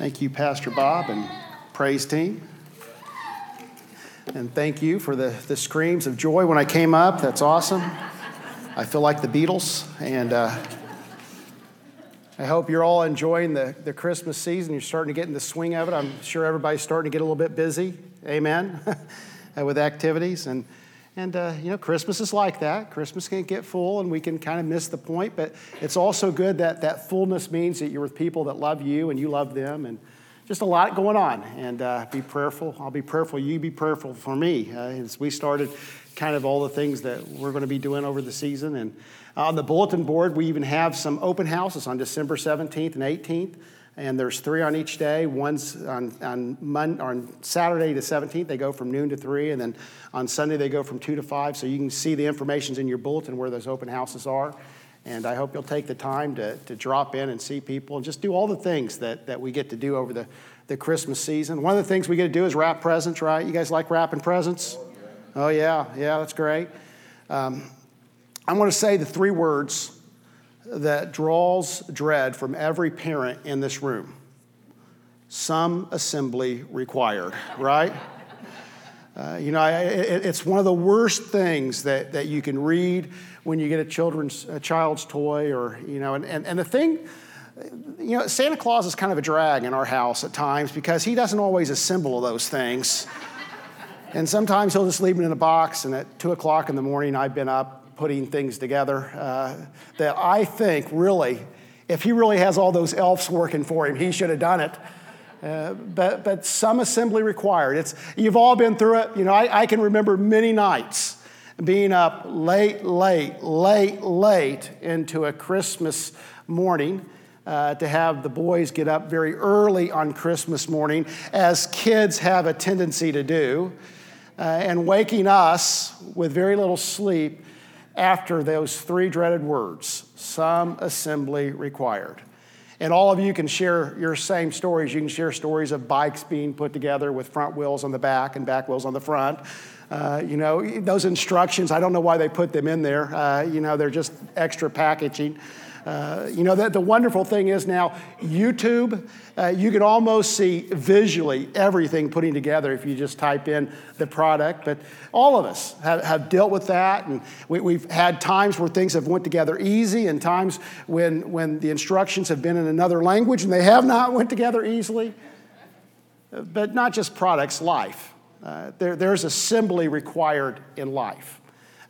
Thank you, Pastor Bob and praise team. And thank you for the, the screams of joy when I came up. That's awesome. I feel like the Beatles. And uh, I hope you're all enjoying the, the Christmas season. You're starting to get in the swing of it. I'm sure everybody's starting to get a little bit busy. Amen. with activities. And and, uh, you know, Christmas is like that. Christmas can't get full and we can kind of miss the point, but it's also good that that fullness means that you're with people that love you and you love them and just a lot going on. And uh, be prayerful. I'll be prayerful. You be prayerful for me. Uh, as we started kind of all the things that we're going to be doing over the season. And on the bulletin board, we even have some open houses on December 17th and 18th and there's three on each day. One's on, on, Monday, on Saturday the 17th, they go from noon to 3, and then on Sunday they go from 2 to 5. So you can see the information's in your bulletin where those open houses are. And I hope you'll take the time to, to drop in and see people and just do all the things that, that we get to do over the, the Christmas season. One of the things we get to do is wrap presents, right? You guys like wrapping presents? Oh, yeah, yeah, that's great. Um, I want to say the three words that draws dread from every parent in this room. Some assembly required, right? Uh, you know, it, it's one of the worst things that, that you can read when you get a children's a child's toy, or you know, and, and, and the thing, you know, Santa Claus is kind of a drag in our house at times because he doesn't always assemble those things. and sometimes he'll just leave them in a box, and at two o'clock in the morning, I've been up putting things together uh, that I think really, if he really has all those elves working for him, he should have done it. Uh, but, but some assembly required. It's, you've all been through it. You know, I, I can remember many nights being up late, late, late, late into a Christmas morning. Uh, to have the boys get up very early on Christmas morning, as kids have a tendency to do, uh, and waking us with very little sleep after those three dreaded words some assembly required. And all of you can share your same stories. You can share stories of bikes being put together with front wheels on the back and back wheels on the front. Uh, you know, those instructions, I don't know why they put them in there. Uh, you know, they're just extra packaging. Uh, you know, the, the wonderful thing is now, YouTube, uh, you can almost see visually everything putting together if you just type in the product. But all of us have, have dealt with that, and we, have had times where things have went together easy, and times when, when the instructions have been in another language and they have not went together easily. But not just products, life. Uh, there, there's assembly required in life.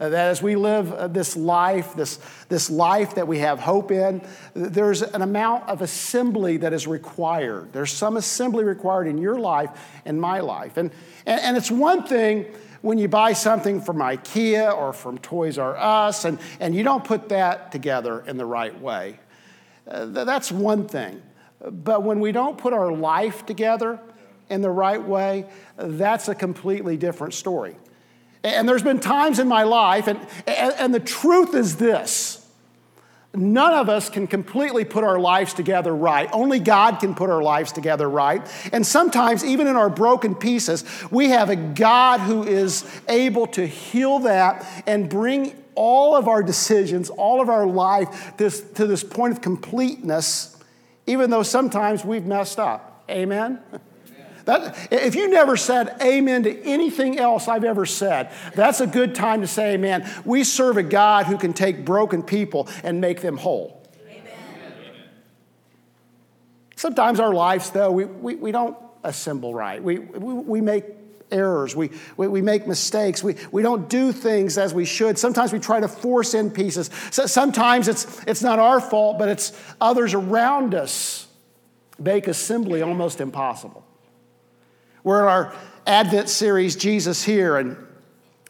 Uh, that as we live uh, this life, this, this life that we have hope in, there's an amount of assembly that is required. There's some assembly required in your life and my life. And, and, and it's one thing when you buy something from IKEA or from Toys R Us and, and you don't put that together in the right way. Uh, that's one thing. But when we don't put our life together in the right way, that's a completely different story. And there's been times in my life, and, and, and, the truth is this none of us can completely put our lives together right. Only God can put our lives together right. And sometimes, even in our broken pieces, we have a God who is able to heal that and bring all of our decisions, all of our life this, to this point of completeness, even though sometimes we've messed up. Amen? That, if you never said amen to anything else I've ever said, that's a good time to say amen. We serve a God who can take broken people and make them whole. Amen. Sometimes our lives, though, we, we, we don't assemble right. We, we, we make errors. We, we, we, make mistakes. We, we don't do things as we should. Sometimes we try to force in pieces. So sometimes it's, it's not our fault, but it's others around us make assembly almost impossible. We're in our Advent series, Jesus Here, and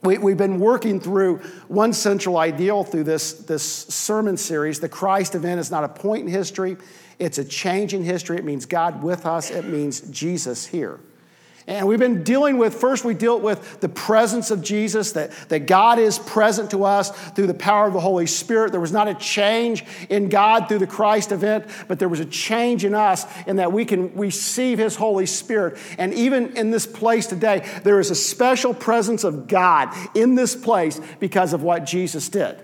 we, have been working through one central ideal through this, this sermon series. The Christ event is not a point in history, it's a change in history. It means God with us, it means Jesus here. And we've been dealing with, first, we dealt with the presence of Jesus, that, that God is present to us through the power of the Holy Spirit. There was not a change in God through the Christ event, but there was a change in us in that we can receive His Holy Spirit. And even in this place today, there is a special presence of God in this place because of what Jesus did.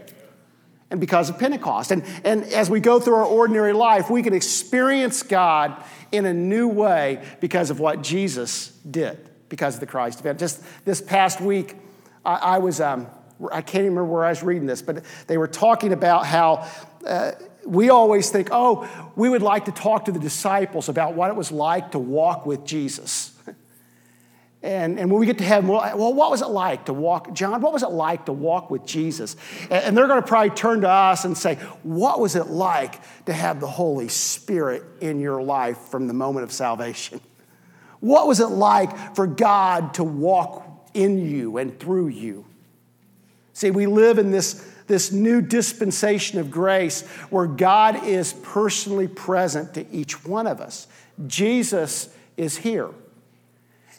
and because of Pentecost. And, and as we go through our ordinary life, we can experience God in a new way because of what Jesus did, because of the Christ event. Just this past week, I, I was, um, I can't even remember where I was reading this, but they were talking about how. Uh, we always think, oh, we would like to talk to the disciples about what it was like to walk with Jesus. And, and when we get to heaven, well, well, what was it like to walk, John, what was it like to walk with Jesus? And, and they're going to probably turn to us and say, what was it like to have the Holy Spirit in your life from the moment of salvation? What was it like for God to walk in you and through you? See, we live in this, this new dispensation of grace where God is personally present to each one of us. Jesus is here.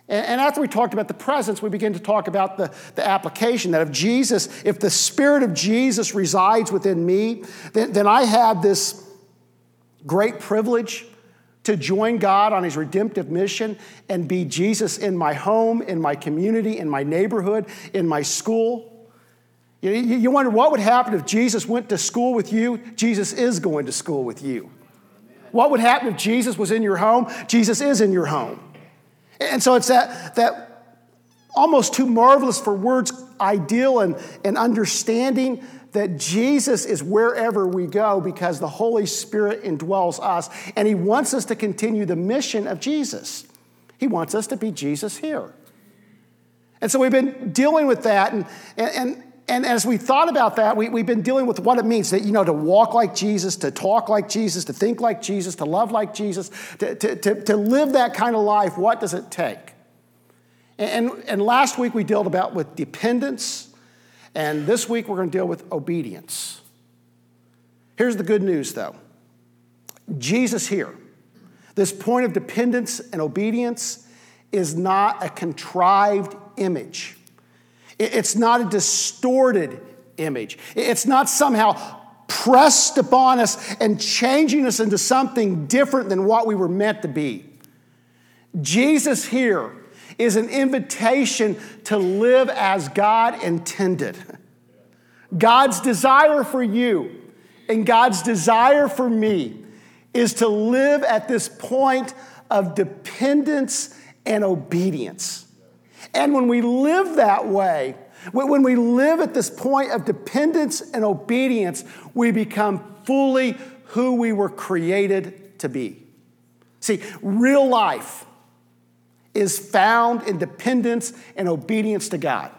And after we talked about the presence, we begin to talk about the, the application that if Jesus, if the Spirit of Jesus resides within me, then, then I have this great privilege to join God on his redemptive mission and be Jesus in my home, in my community, in my neighborhood, in my school. You, you wonder what would happen if Jesus went to school with you? Jesus is going to school with you. What would happen if Jesus was in your home? Jesus is in your home. And so it's that, that almost too marvelous for words ideal and, and understanding that Jesus is wherever we go because the Holy Spirit indwells us and He wants us to continue the mission of Jesus. He wants us to be Jesus here. And so we've been dealing with that, and, and, and as we thought about that, we, we've been dealing with what it means that, you know, to walk like Jesus, to talk like Jesus, to think like Jesus, to love like Jesus, to, to, to, to live that kind of life. What does it take? And, and last week we dealt about with dependence, and this week we're going to deal with obedience. Here's the good news, though Jesus here, this point of dependence and obedience is not a contrived image. It's not a distorted image. It's not somehow pressed upon us and changing us into something different than what we were meant to be. Jesus here is an invitation to live as God intended. God's desire for you and God's desire for me is to live at this point of dependence and obedience. And when we live that way, when we live at this point of dependence and obedience, we become fully who we were created to be. See, real life is found in dependence and obedience to God.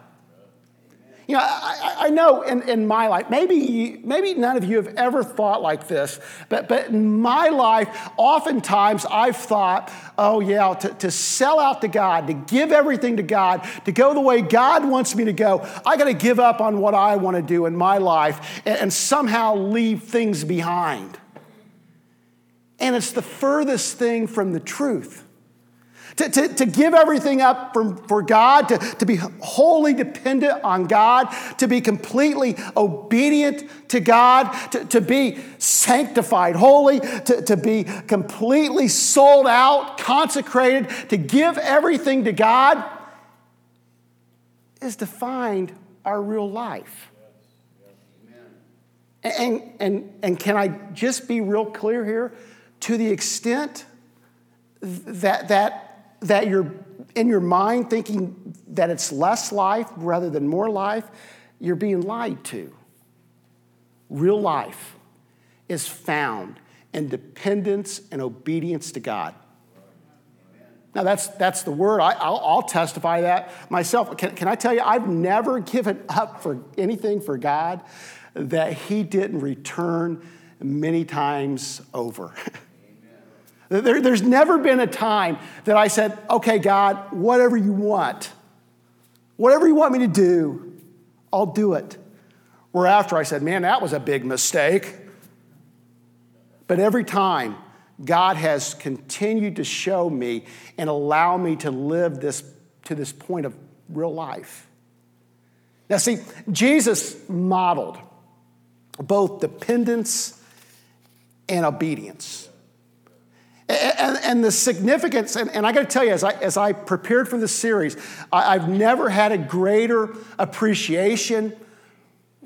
You know, I, I know in, in my life, maybe, maybe none of you have ever thought like this, but, but in my life, oftentimes I've thought, oh, yeah, to, to sell out to God, to give everything to God, to go the way God wants me to go, I got to give up on what I want to do in my life and, and somehow leave things behind. And it's the furthest thing from the truth to, to, to give everything up for, for God, to, to be wholly dependent on God, to be completely obedient to God, to, to be sanctified, holy, to, to be completely sold out, consecrated, to give everything to God is to find our real life. And, and, and can I just be real clear here? To the extent that, that that you're in your mind thinking that it's less life rather than more life, you're being lied to. Real life is found in dependence and obedience to God. Now, that's, that's the word. I, will testify that myself. Can, can I tell you, I've never given up for anything for God that He didn't return many times over. There, there's never been a time that I said, okay, God, whatever you want, whatever you want me to do, I'll do it. Where after I said, man, that was a big mistake. But every time, God has continued to show me and allow me to live this to this point of real life. Now, see, Jesus modeled both dependence and obedience. And, and, the significance, and, and I got to tell you, as I, as I prepared for this series, I, I've never had a greater appreciation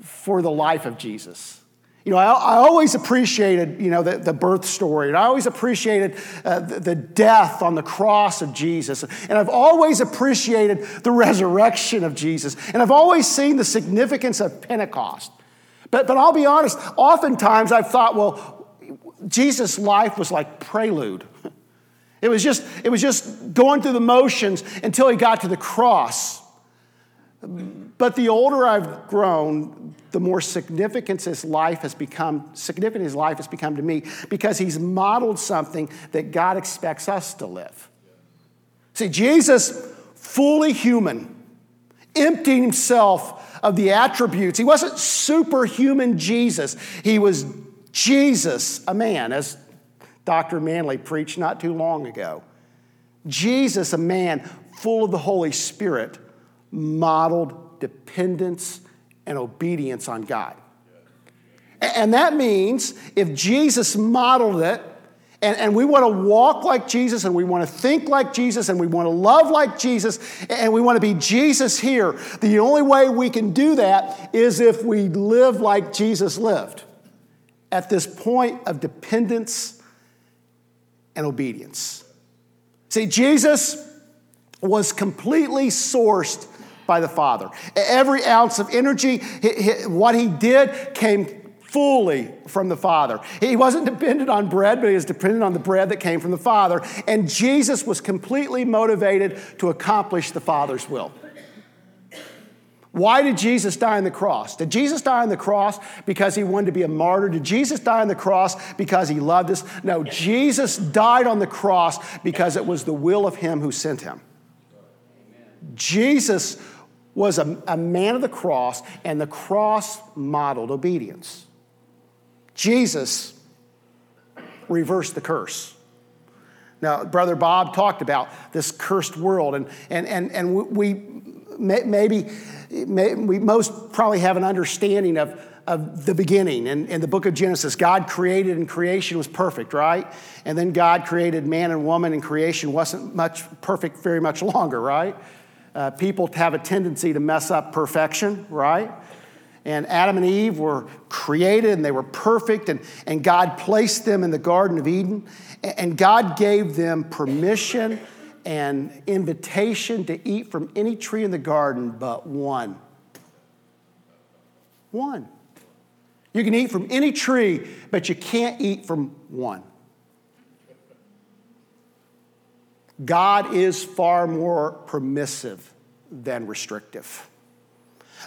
for the life of Jesus. You know, I, I always appreciated, you know, the, the birth story, and I always appreciated uh, the, the death on the cross of Jesus, and I've always appreciated the resurrection of Jesus, and I've always seen the significance of Pentecost. But, but I'll be honest, oftentimes I've thought, well, Jesus' life was like prelude. It was just, it was just going through the motions until he got to the cross. But the older I've grown, the more significant his life has become, significant his life has become to me because he's modeled something that God expects us to live. See, Jesus, fully human, emptied himself of the attributes. He wasn't superhuman Jesus. He was Jesus, a man, as Dr. Manley preached not too long ago. Jesus, a man full of the Holy Spirit, modeled dependence and obedience on God. And that means if Jesus modeled it, and, and we want to walk like Jesus, and we want to think like Jesus, and we want to love like Jesus, and we want to be Jesus here, the only way we can do that is if we live like Jesus lived at this point of dependence and obedience. See, Jesus was completely sourced by the Father. Every ounce of energy, what he did came fully from the Father. He wasn't dependent on bread, but he was dependent on the bread that came from the Father. And Jesus was completely motivated to accomplish the Father's will. Why did Jesus die on the cross? Did Jesus die on the cross because he wanted to be a martyr? Did Jesus die on the cross because he loved us? No, Jesus died on the cross because it was the will of him who sent him. Jesus was a, a man of the cross, and the cross modeled obedience. Jesus reversed the curse. Now, Brother Bob talked about this cursed world, and, and, and, and we maybe may, we most probably have an understanding of, of the beginning. In, in the book of Genesis, God created and creation was perfect, right? And then God created man and woman, and creation wasn't much perfect very much longer, right? Uh, people have a tendency to mess up perfection, right? And Adam and Eve were created and they were perfect, and, and God placed them in the Garden of Eden. And God gave them permission and invitation to eat from any tree in the garden but one. One. You can eat from any tree, but you can't eat from one. God is far more permissive than restrictive.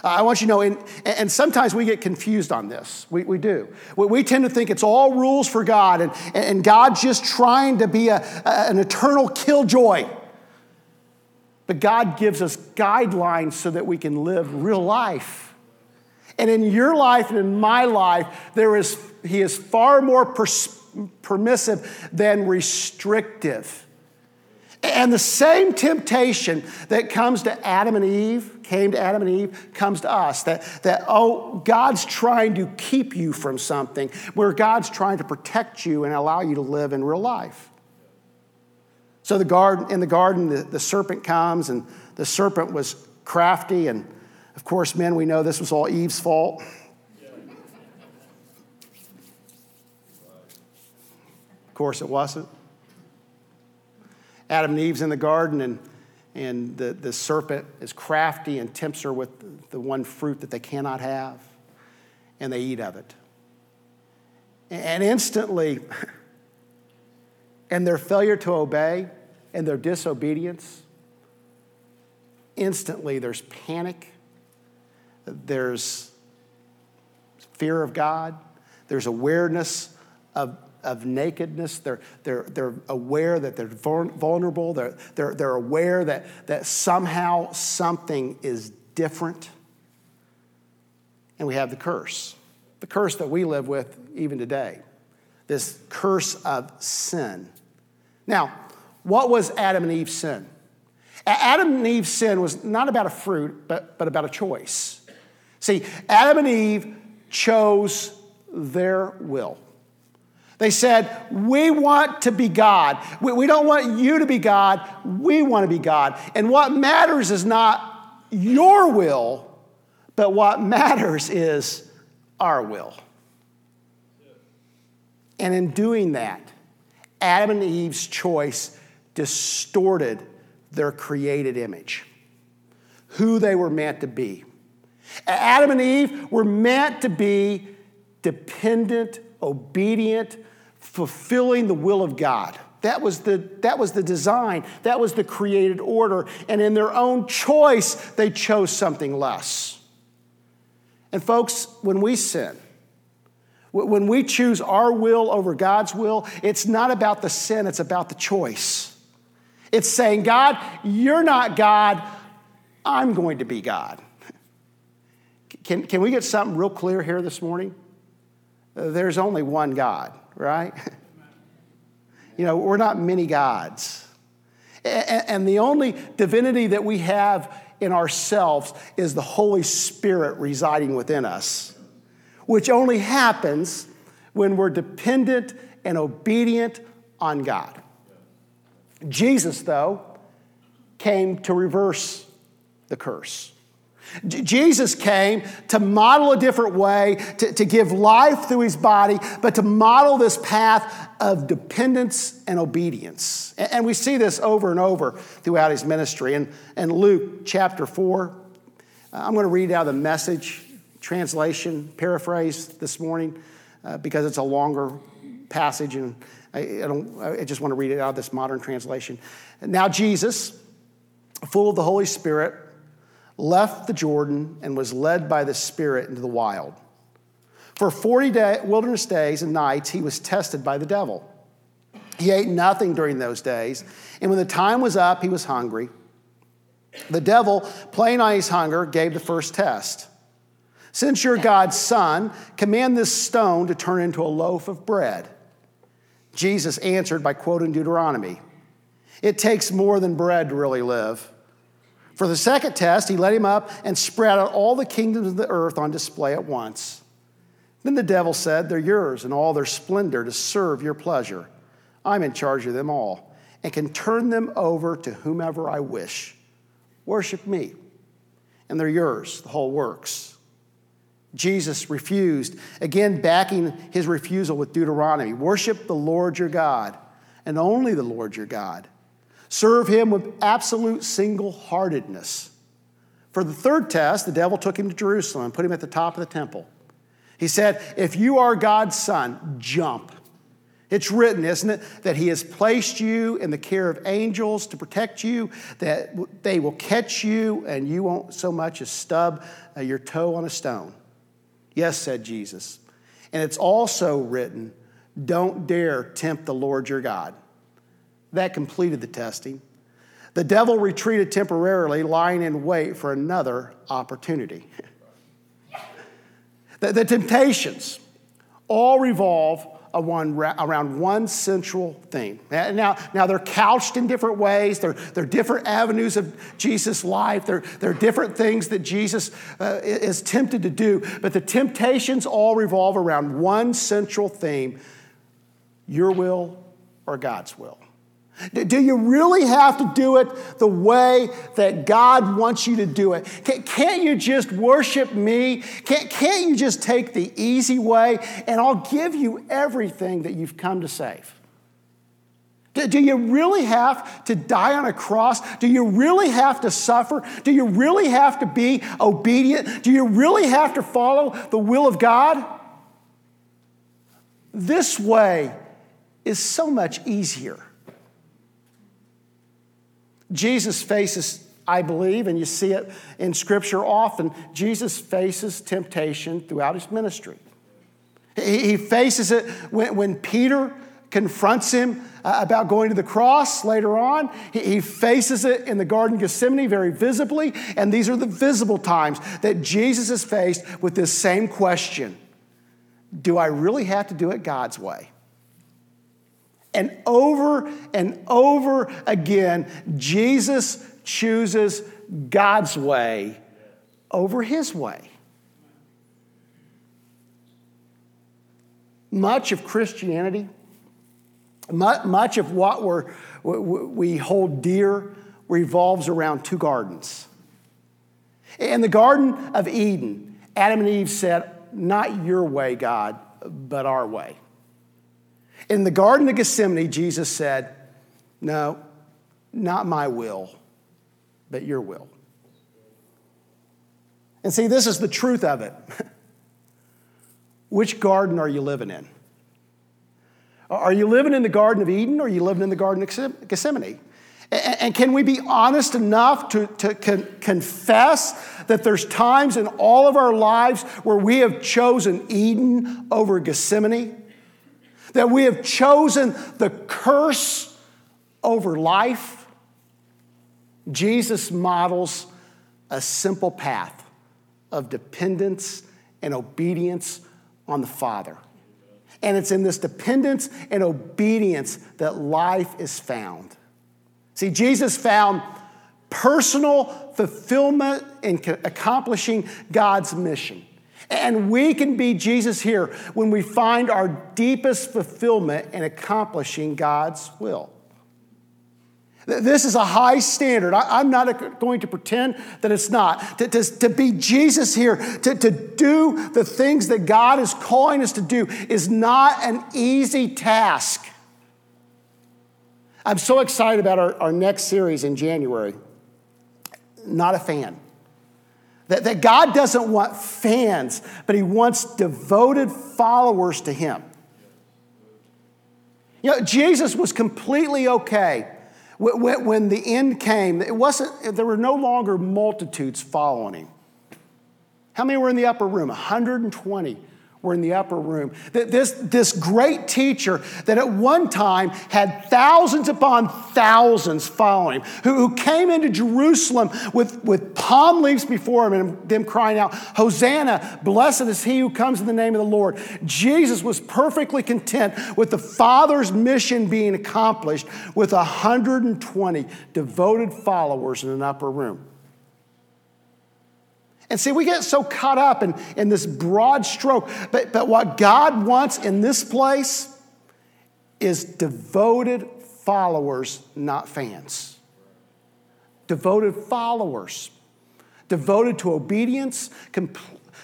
I want you to know, and, and sometimes we get confused on this. We, we do. We, we, tend to think it's all rules for God, and, and God's just trying to be a, a, an eternal killjoy. But God gives us guidelines so that we can live real life. And in your life and in my life, there is, He is far more pers- permissive than restrictive. And the same temptation that comes to Adam and Eve, came to Adam and Eve, comes to us. That, that, oh, God's trying to keep you from something, where God's trying to protect you and allow you to live in real life. So the garden, in the garden, the, the serpent comes, and the serpent was crafty. And of course, men, we know this was all Eve's fault. Of course, it wasn't. Adam and Eve's in the garden, and, and the, the serpent is crafty and tempts her with the one fruit that they cannot have, and they eat of it. And instantly, and their failure to obey and their disobedience, instantly there's panic, there's fear of God, there's awareness of of nakedness. They're, they're, they're aware that they're vulnerable. They're, they're, they're aware that, that somehow something is different. And we have the curse, the curse that we live with even today this curse of sin. Now, what was Adam and Eve's sin? Adam and Eve's sin was not about a fruit, but, but about a choice. See, Adam and Eve chose their will. They said, We want to be God. We, we don't want you to be God. We want to be God. And what matters is not your will, but what matters is our will. And in doing that, Adam and Eve's choice distorted their created image, who they were meant to be. Adam and Eve were meant to be dependent, obedient, fulfilling the will of God. That was, the, that was the design, that was the created order. And in their own choice, they chose something less. And, folks, when we sin, when we choose our will over God's will, it's not about the sin, it's about the choice. It's saying, God, you're not God, I'm going to be God. Can, can we get something real clear here this morning? There's only one God, right? You know, we're not many gods. And the only divinity that we have in ourselves is the Holy Spirit residing within us, which only happens when we're dependent and obedient on God. Jesus, though, came to reverse the curse. Jesus came to model a different way, to, to give life through his body, but to model this path of dependence and obedience. And, and we see this over and over throughout his ministry. And in Luke chapter 4, uh, I'm going to read out the message translation, paraphrase this morning, uh, because it's a longer passage, and I, I, don't, I just want to read it out of this modern translation. Now, Jesus, full of the Holy Spirit, left the Jordan and was led by the Spirit into the wild. For 40 day, wilderness days and nights, he was tested by the devil. He ate nothing during those days, and when the time was up, he was hungry. The devil, playing on his hunger, gave the first test. Since you're God's son, command this stone to turn into a loaf of bread. Jesus answered by quoting Deuteronomy It takes more than bread to really live. For the second test, he led him up and spread out all the kingdoms of the earth on display at once. Then the devil said, They're yours in all their splendor to serve your pleasure. I'm in charge of them all and can turn them over to whomever I wish. Worship me, and they're yours, the whole works. Jesus refused, again backing his refusal with Deuteronomy worship the Lord your God, and only the Lord your God. Serve him with absolute single heartedness. For the third test, the devil took him to Jerusalem and put him at the top of the temple. He said, If you are God's son, jump. It's written, isn't it, that he has placed you in the care of angels to protect you, that they will catch you and you won't so much as stub uh, your toe on a stone. Yes, said Jesus. And it's also written, Don't dare tempt the Lord your God. That completed the testing. The devil retreated temporarily, lying in wait for another opportunity. the, the, temptations all revolve around one central theme. Now, now they're couched in different ways. They're, they're different avenues of Jesus' life. They're, they're different things that Jesus uh, is tempted to do. But the temptations all revolve around one central theme your will or God's will. Do you really have to do it the way that God wants you to do it? Can't you just worship me? Can't you just take the easy way and I'll give you everything that you've come to save? Do you really have to die on a cross? Do you really have to suffer? Do you really have to be obedient? Do you really have to follow the will of God? This way is so much easier. Jesus faces, I believe, and you see it in Scripture often, Jesus faces temptation throughout his ministry. He faces it when, Peter confronts him uh, about going to the cross later on. He faces it in the Garden of Gethsemane very visibly, and these are the visible times that Jesus is faced with this same question Do I really have to do it God's way? And over and over again, Jesus chooses God's way over his way. Much of Christianity, much of what we're, we hold dear revolves around two gardens. In the Garden of Eden, Adam and Eve said, Not your way, God, but our way. In the Garden of Gethsemane, Jesus said, No, not my will, but your will. And see, this is the truth of it. Which garden are you living in? Are you living in the Garden of Eden or are you living in the Garden of Gethsemane? And can we be honest enough to, to con- confess that there's times in all of our lives where we have chosen Eden over Gethsemane? That we have chosen the curse over life? Jesus models a simple path of dependence and obedience on the Father. And it's in this dependence and obedience that life is found. See, Jesus found personal fulfillment in accomplishing God's mission. And we can be Jesus here when we find our deepest fulfillment in accomplishing God's will. This is a high standard. I, am not going to pretend that it's not. To, to, to be Jesus here, to, to do the things that God is calling us to do, is not an easy task. I'm so excited about our, our next series in January. Not a fan. That, that God doesn't want fans, but He wants devoted followers to Him. You know, Jesus was completely okay when the end came, it wasn't, there were no longer multitudes following him. How many were in the upper room? 120 were in the upper room. This, this great teacher that at one time had thousands upon thousands following him, who, who came into Jerusalem with, with palm leaves before him and them crying out, Hosanna, blessed is he who comes in the name of the Lord. Jesus was perfectly content with the Father's mission being accomplished with 120 devoted followers in an upper room. And see, we get so caught up in, in this broad stroke. But, but what God wants in this place is devoted followers, not fans. Devoted followers, devoted to obedience, com-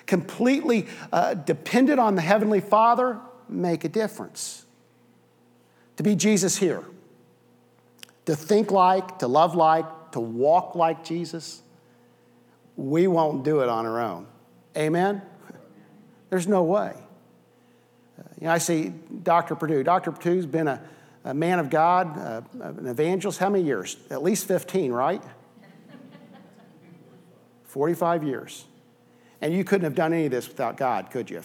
completely uh, dependent on the Heavenly Father, make a difference. To be Jesus here, to think like, to love like, to walk like Jesus we won't do it on our own. Amen? There's no way. Uh, you know, I see Dr. Perdue. Dr. Perdue's been a, a man of God, uh, an evangelist. How many years? At least 15, right? 45 years. And you couldn't have done any of this without God, could you?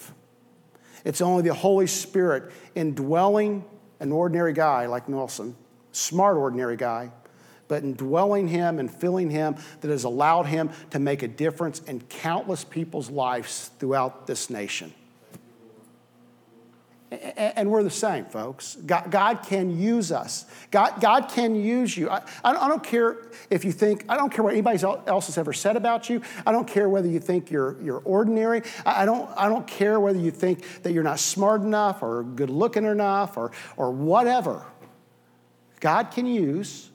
It's only the Holy Spirit indwelling an ordinary guy like Nelson, smart ordinary guy, but indwelling him and filling him that has allowed him to make a difference in countless people's lives throughout this nation. And we're the same, folks. God, God can use us. God, God can use you. I, I, don't care if you think, I don't care what anybody else has ever said about you. I don't care whether you think you're, you're ordinary. I, don't, I don't care whether you think that you're not smart enough or good looking enough or, or whatever. God can use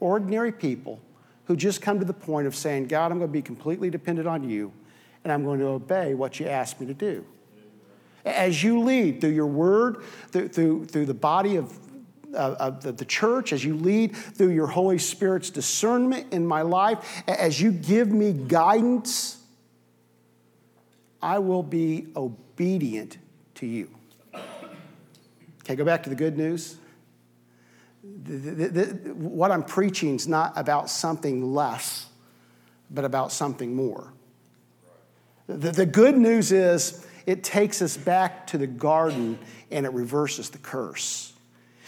ordinary people who just come to the point of saying, God, I'm going to be completely dependent on you, and I'm going to obey what you ask me to do. As you lead through your word, through, through, through the body of, uh, of the, the church, as you lead through your Holy Spirit's discernment in my life, as you give me guidance, I will be obedient to you. Okay, go back to the good news the, the, what I'm preaching is not about something less, but about something more. The, the good news is it takes us back to the garden and it reverses the curse.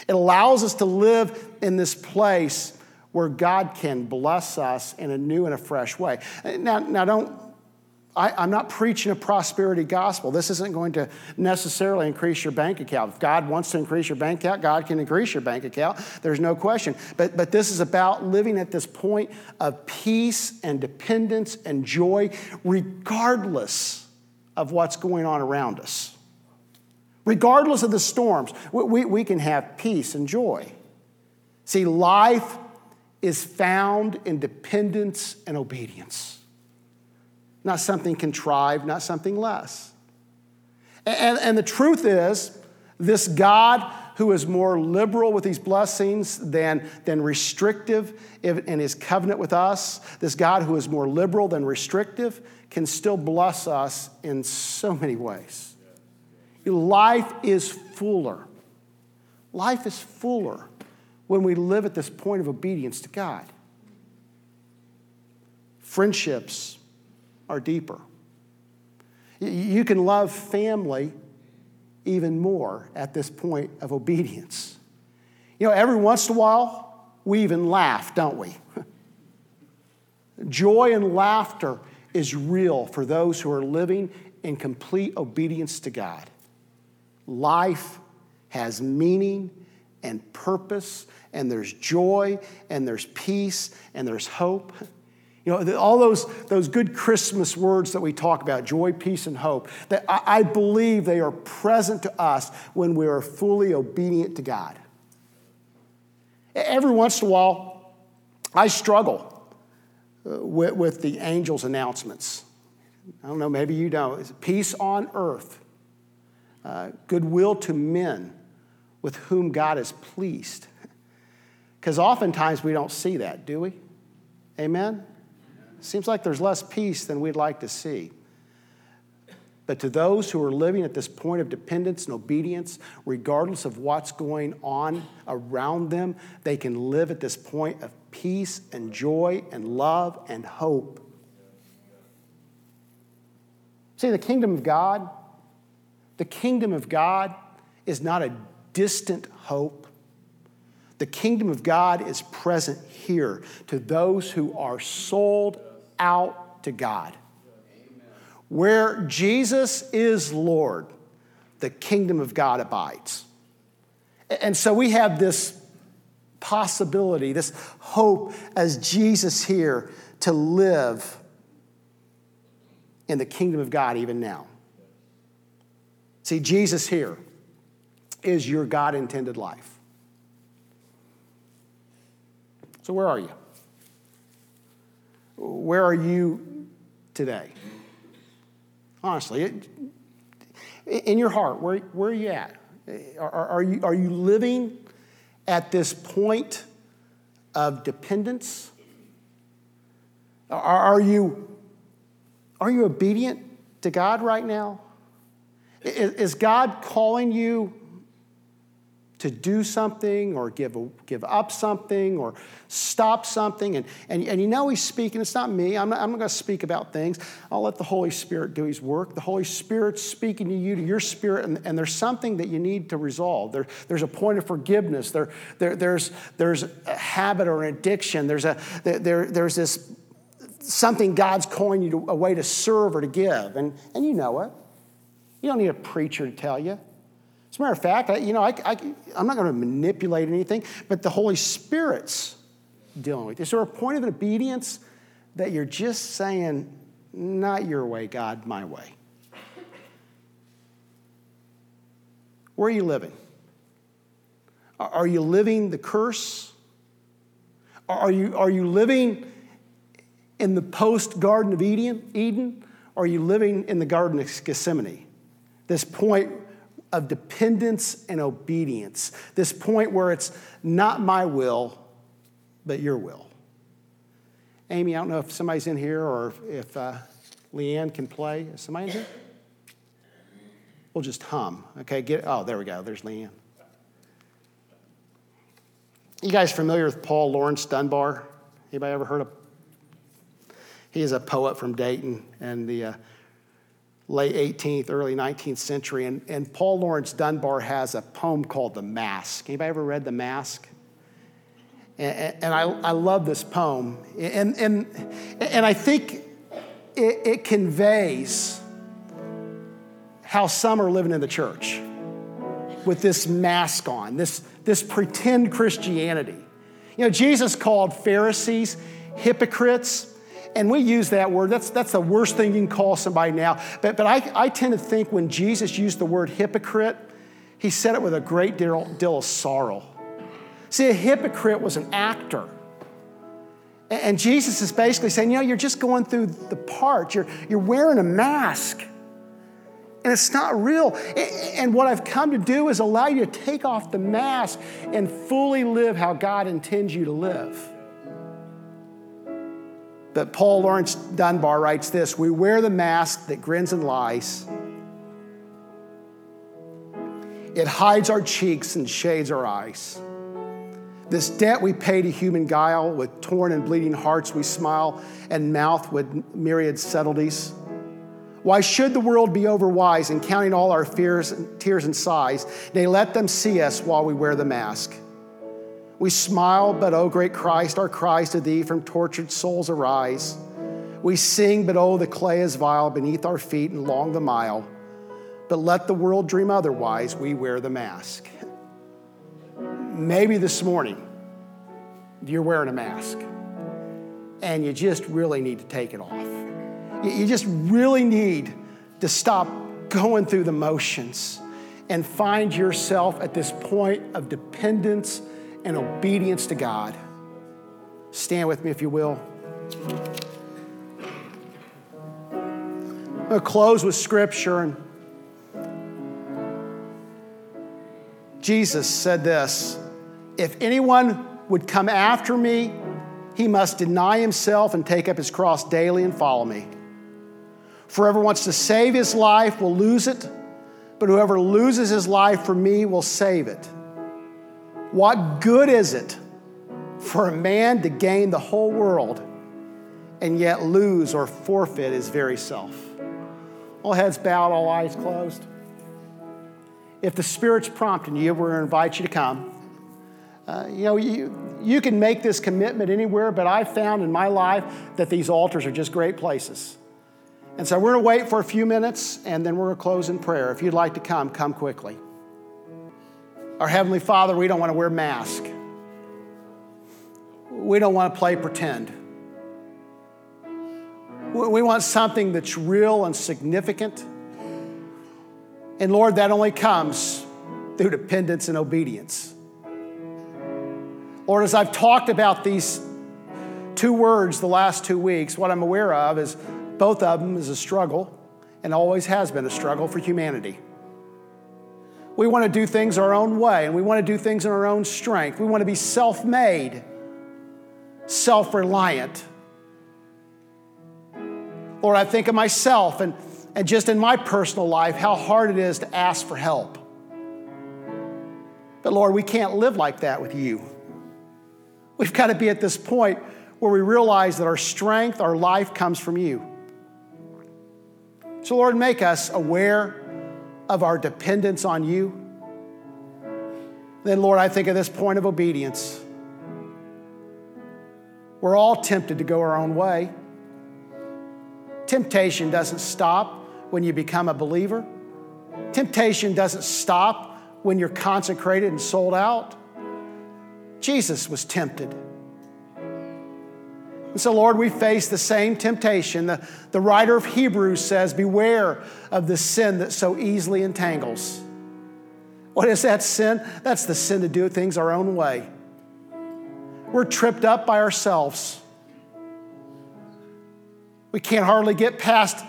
It allows us to live in this place where God can bless us in a new and a fresh way. Now, now don't I, am not preaching a prosperity gospel. This isn't going to necessarily increase your bank account. If God wants to increase your bank account, God can increase your bank account. There's no question. But, but this is about living at this point of peace and dependence and joy, regardless of what's going on around us. Regardless of the storms, we, we, we can have peace and joy. See, life is found in dependence and obedience not something contrived, not something less. And, and the truth is, this God who is more liberal with these blessings than, than restrictive in his covenant with us, this God who is more liberal than restrictive, can still bless us in so many ways. Life is fuller. Life is fuller when we live at this point of obedience to God. Friendships are deeper. You can love family even more at this point of obedience. You know, every once in a while, we even laugh, don't we? Joy and laughter is real for those who are living in complete obedience to God. Life has meaning and purpose, and there's joy, and there's peace, and there's hope. You know, all those, those good Christmas words that we talk about joy, peace, and hope that I, I believe they are present to us when we are fully obedient to God. Every once in a while, I struggle uh, with, with the angel's announcements. I don't know, maybe you don't. It's peace on earth, uh, goodwill to men with whom God is pleased. Because oftentimes we don't see that, do we? Amen? Seems like there's less peace than we'd like to see. But to those who are living at this point of dependence and obedience, regardless of what's going on around them, they can live at this point of peace and joy and love and hope. See, the kingdom of God, the kingdom of God is not a distant hope. The kingdom of God is present here to those who are sold out to God. Where Jesus is Lord, the kingdom of God abides. And so we have this possibility, this hope as Jesus here to live in the kingdom of God even now. See, Jesus here is your God intended life. So, where are you? Where are you today? Honestly, in your heart, where, where are you at? Are, are, you, are you living at this point of dependence? Are, are, you, are you obedient to God right now? Is, is God calling you to do something or give, a, give up something or stop something. And, and, and you know He's speaking. It's not me. I'm not, I'm not going to speak about things. I'll let the Holy Spirit do His work. The Holy Spirit's speaking to you, to your spirit, and, and there's something that you need to resolve. There, there's a point of forgiveness. There, there, there's, there's a habit or an addiction. There's, a, there, there's this something God's calling you to, a way to serve or to give. And, and you know it. You don't need a preacher to tell you. As a matter of fact, I, you know, I, I, I'm not going to manipulate anything, but the Holy Spirit's dealing with. Is there a point of obedience that you're just saying, not your way, God, my way? Where are you living? Are you living the curse? Are you, are you living in the post Garden of Eden? Eden? Are you living in the Garden of Gethsemane? This point of dependence and obedience. This point where it's not my will, but your will. Amy, I don't know if somebody's in here or if uh, Leanne can play. Is somebody in here? We'll just hum. Okay, get oh, there we go. There's Leanne. You guys familiar with Paul Laurence Dunbar? Anybody ever heard of? He is a poet from Dayton, and the uh, late 18th, early 19th century. And, and Paul Laurence Dunbar has a poem called The Mask. Anybody ever read The Mask? And, and I, I love this poem. And, and, and I think it, it conveys how some are living in the church with this mask on, this, this pretend Christianity. You know, Jesus called Pharisees hypocrites and we use that word. That's, that's the worst thing you can call somebody now. But, but I, I tend to think when Jesus used the word hypocrite, he said it with a great deal, deal of sorrow. See, a hypocrite was an actor. And Jesus is basically saying, you know, you're just going through the part, you're, you're wearing a mask. and it's not real. And what I've come to do is allow you to take off the mask and fully live how God intends you to live. But Paul Laurence Dunbar writes this We wear the mask that grins and lies. It hides our cheeks and shades our eyes. This debt we pay to human guile, with torn and bleeding hearts we smile, and mouth with myriad subtleties. Why should the world be overwise in counting all our fears, and tears, and sighs? Nay, let them see us while we wear the mask. We smile, but, O great Christ, our cries to thee from tortured souls arise. We sing, but, oh, the clay is vile beneath our feet and long the mile. But let the world dream otherwise, we wear the mask. Maybe this morning you're wearing a mask and you just really need to take it off. You just really need to stop going through the motions and find yourself at this point of dependence and obedience to God. Stand with me if you will. I'm going to close with scripture. And Jesus said this If anyone would come after me, he must deny himself and take up his cross daily and follow me. For whoever wants to save his life will lose it, but whoever loses his life for me will save it. What good is it for a man to gain the whole world and yet lose or forfeit his very self? All heads bowed, all eyes closed. If the Spirit's prompting you, we're going to invite you to come. Uh, you know, you, you can make this commitment anywhere, but I've found in my life that these altars are just great places. And so we're going to wait for a few minutes and then we're going to close in prayer. If you'd like to come, come quickly. Our Heavenly Father, we don't want to wear masks. We don't want to play pretend. We want something that's real and significant. And Lord, that only comes through dependence and obedience. Lord, as I've talked about these two words the last two weeks, what I'm aware of is both of them is a struggle and always has been a struggle for humanity. We want to do things our own way and we want to do things in our own strength. We want to be self made, self reliant. Lord, I think of myself and, and just in my personal life how hard it is to ask for help. But Lord, we can't live like that with you. We've got to be at this point where we realize that our strength, our life comes from you. So, Lord, make us aware of our dependence on you. Then, Lord, I think of this point of obedience. We're all tempted to go our own way. Temptation doesn't stop when you become a believer. Temptation doesn't stop when you're consecrated and sold out. Jesus was tempted. And so, Lord, we face the same temptation. The, the writer of Hebrews says, Beware of the sin that so easily entangles. What is that sin? That's the sin to do things our own way. We're tripped up by ourselves. We can't hardly get past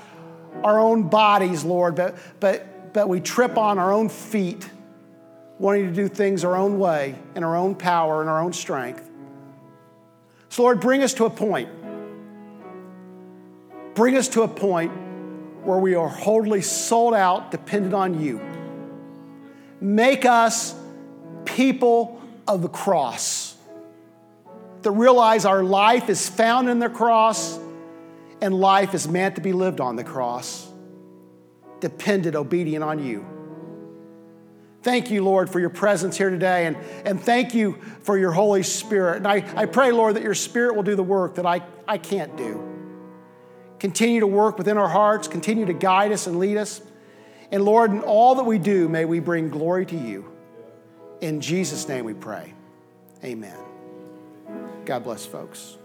our own bodies, Lord, but, but, but we trip on our own feet, wanting to do things our own way, in our own power, and our own strength. So, Lord, bring us to a point. Bring us to a point where we are wholly sold out, dependent on you. Make us people of the cross that realize our life is found in the cross and life is meant to be lived on the cross, dependent, obedient on you. Thank you, Lord, for your presence here today, and, and thank you for your Holy Spirit. And I, I pray, Lord, that your Spirit will do the work that I, I can't do. Continue to work within our hearts, continue to guide us and lead us. And Lord, in all that we do, may we bring glory to you. In Jesus' name we pray. Amen. God bless, folks.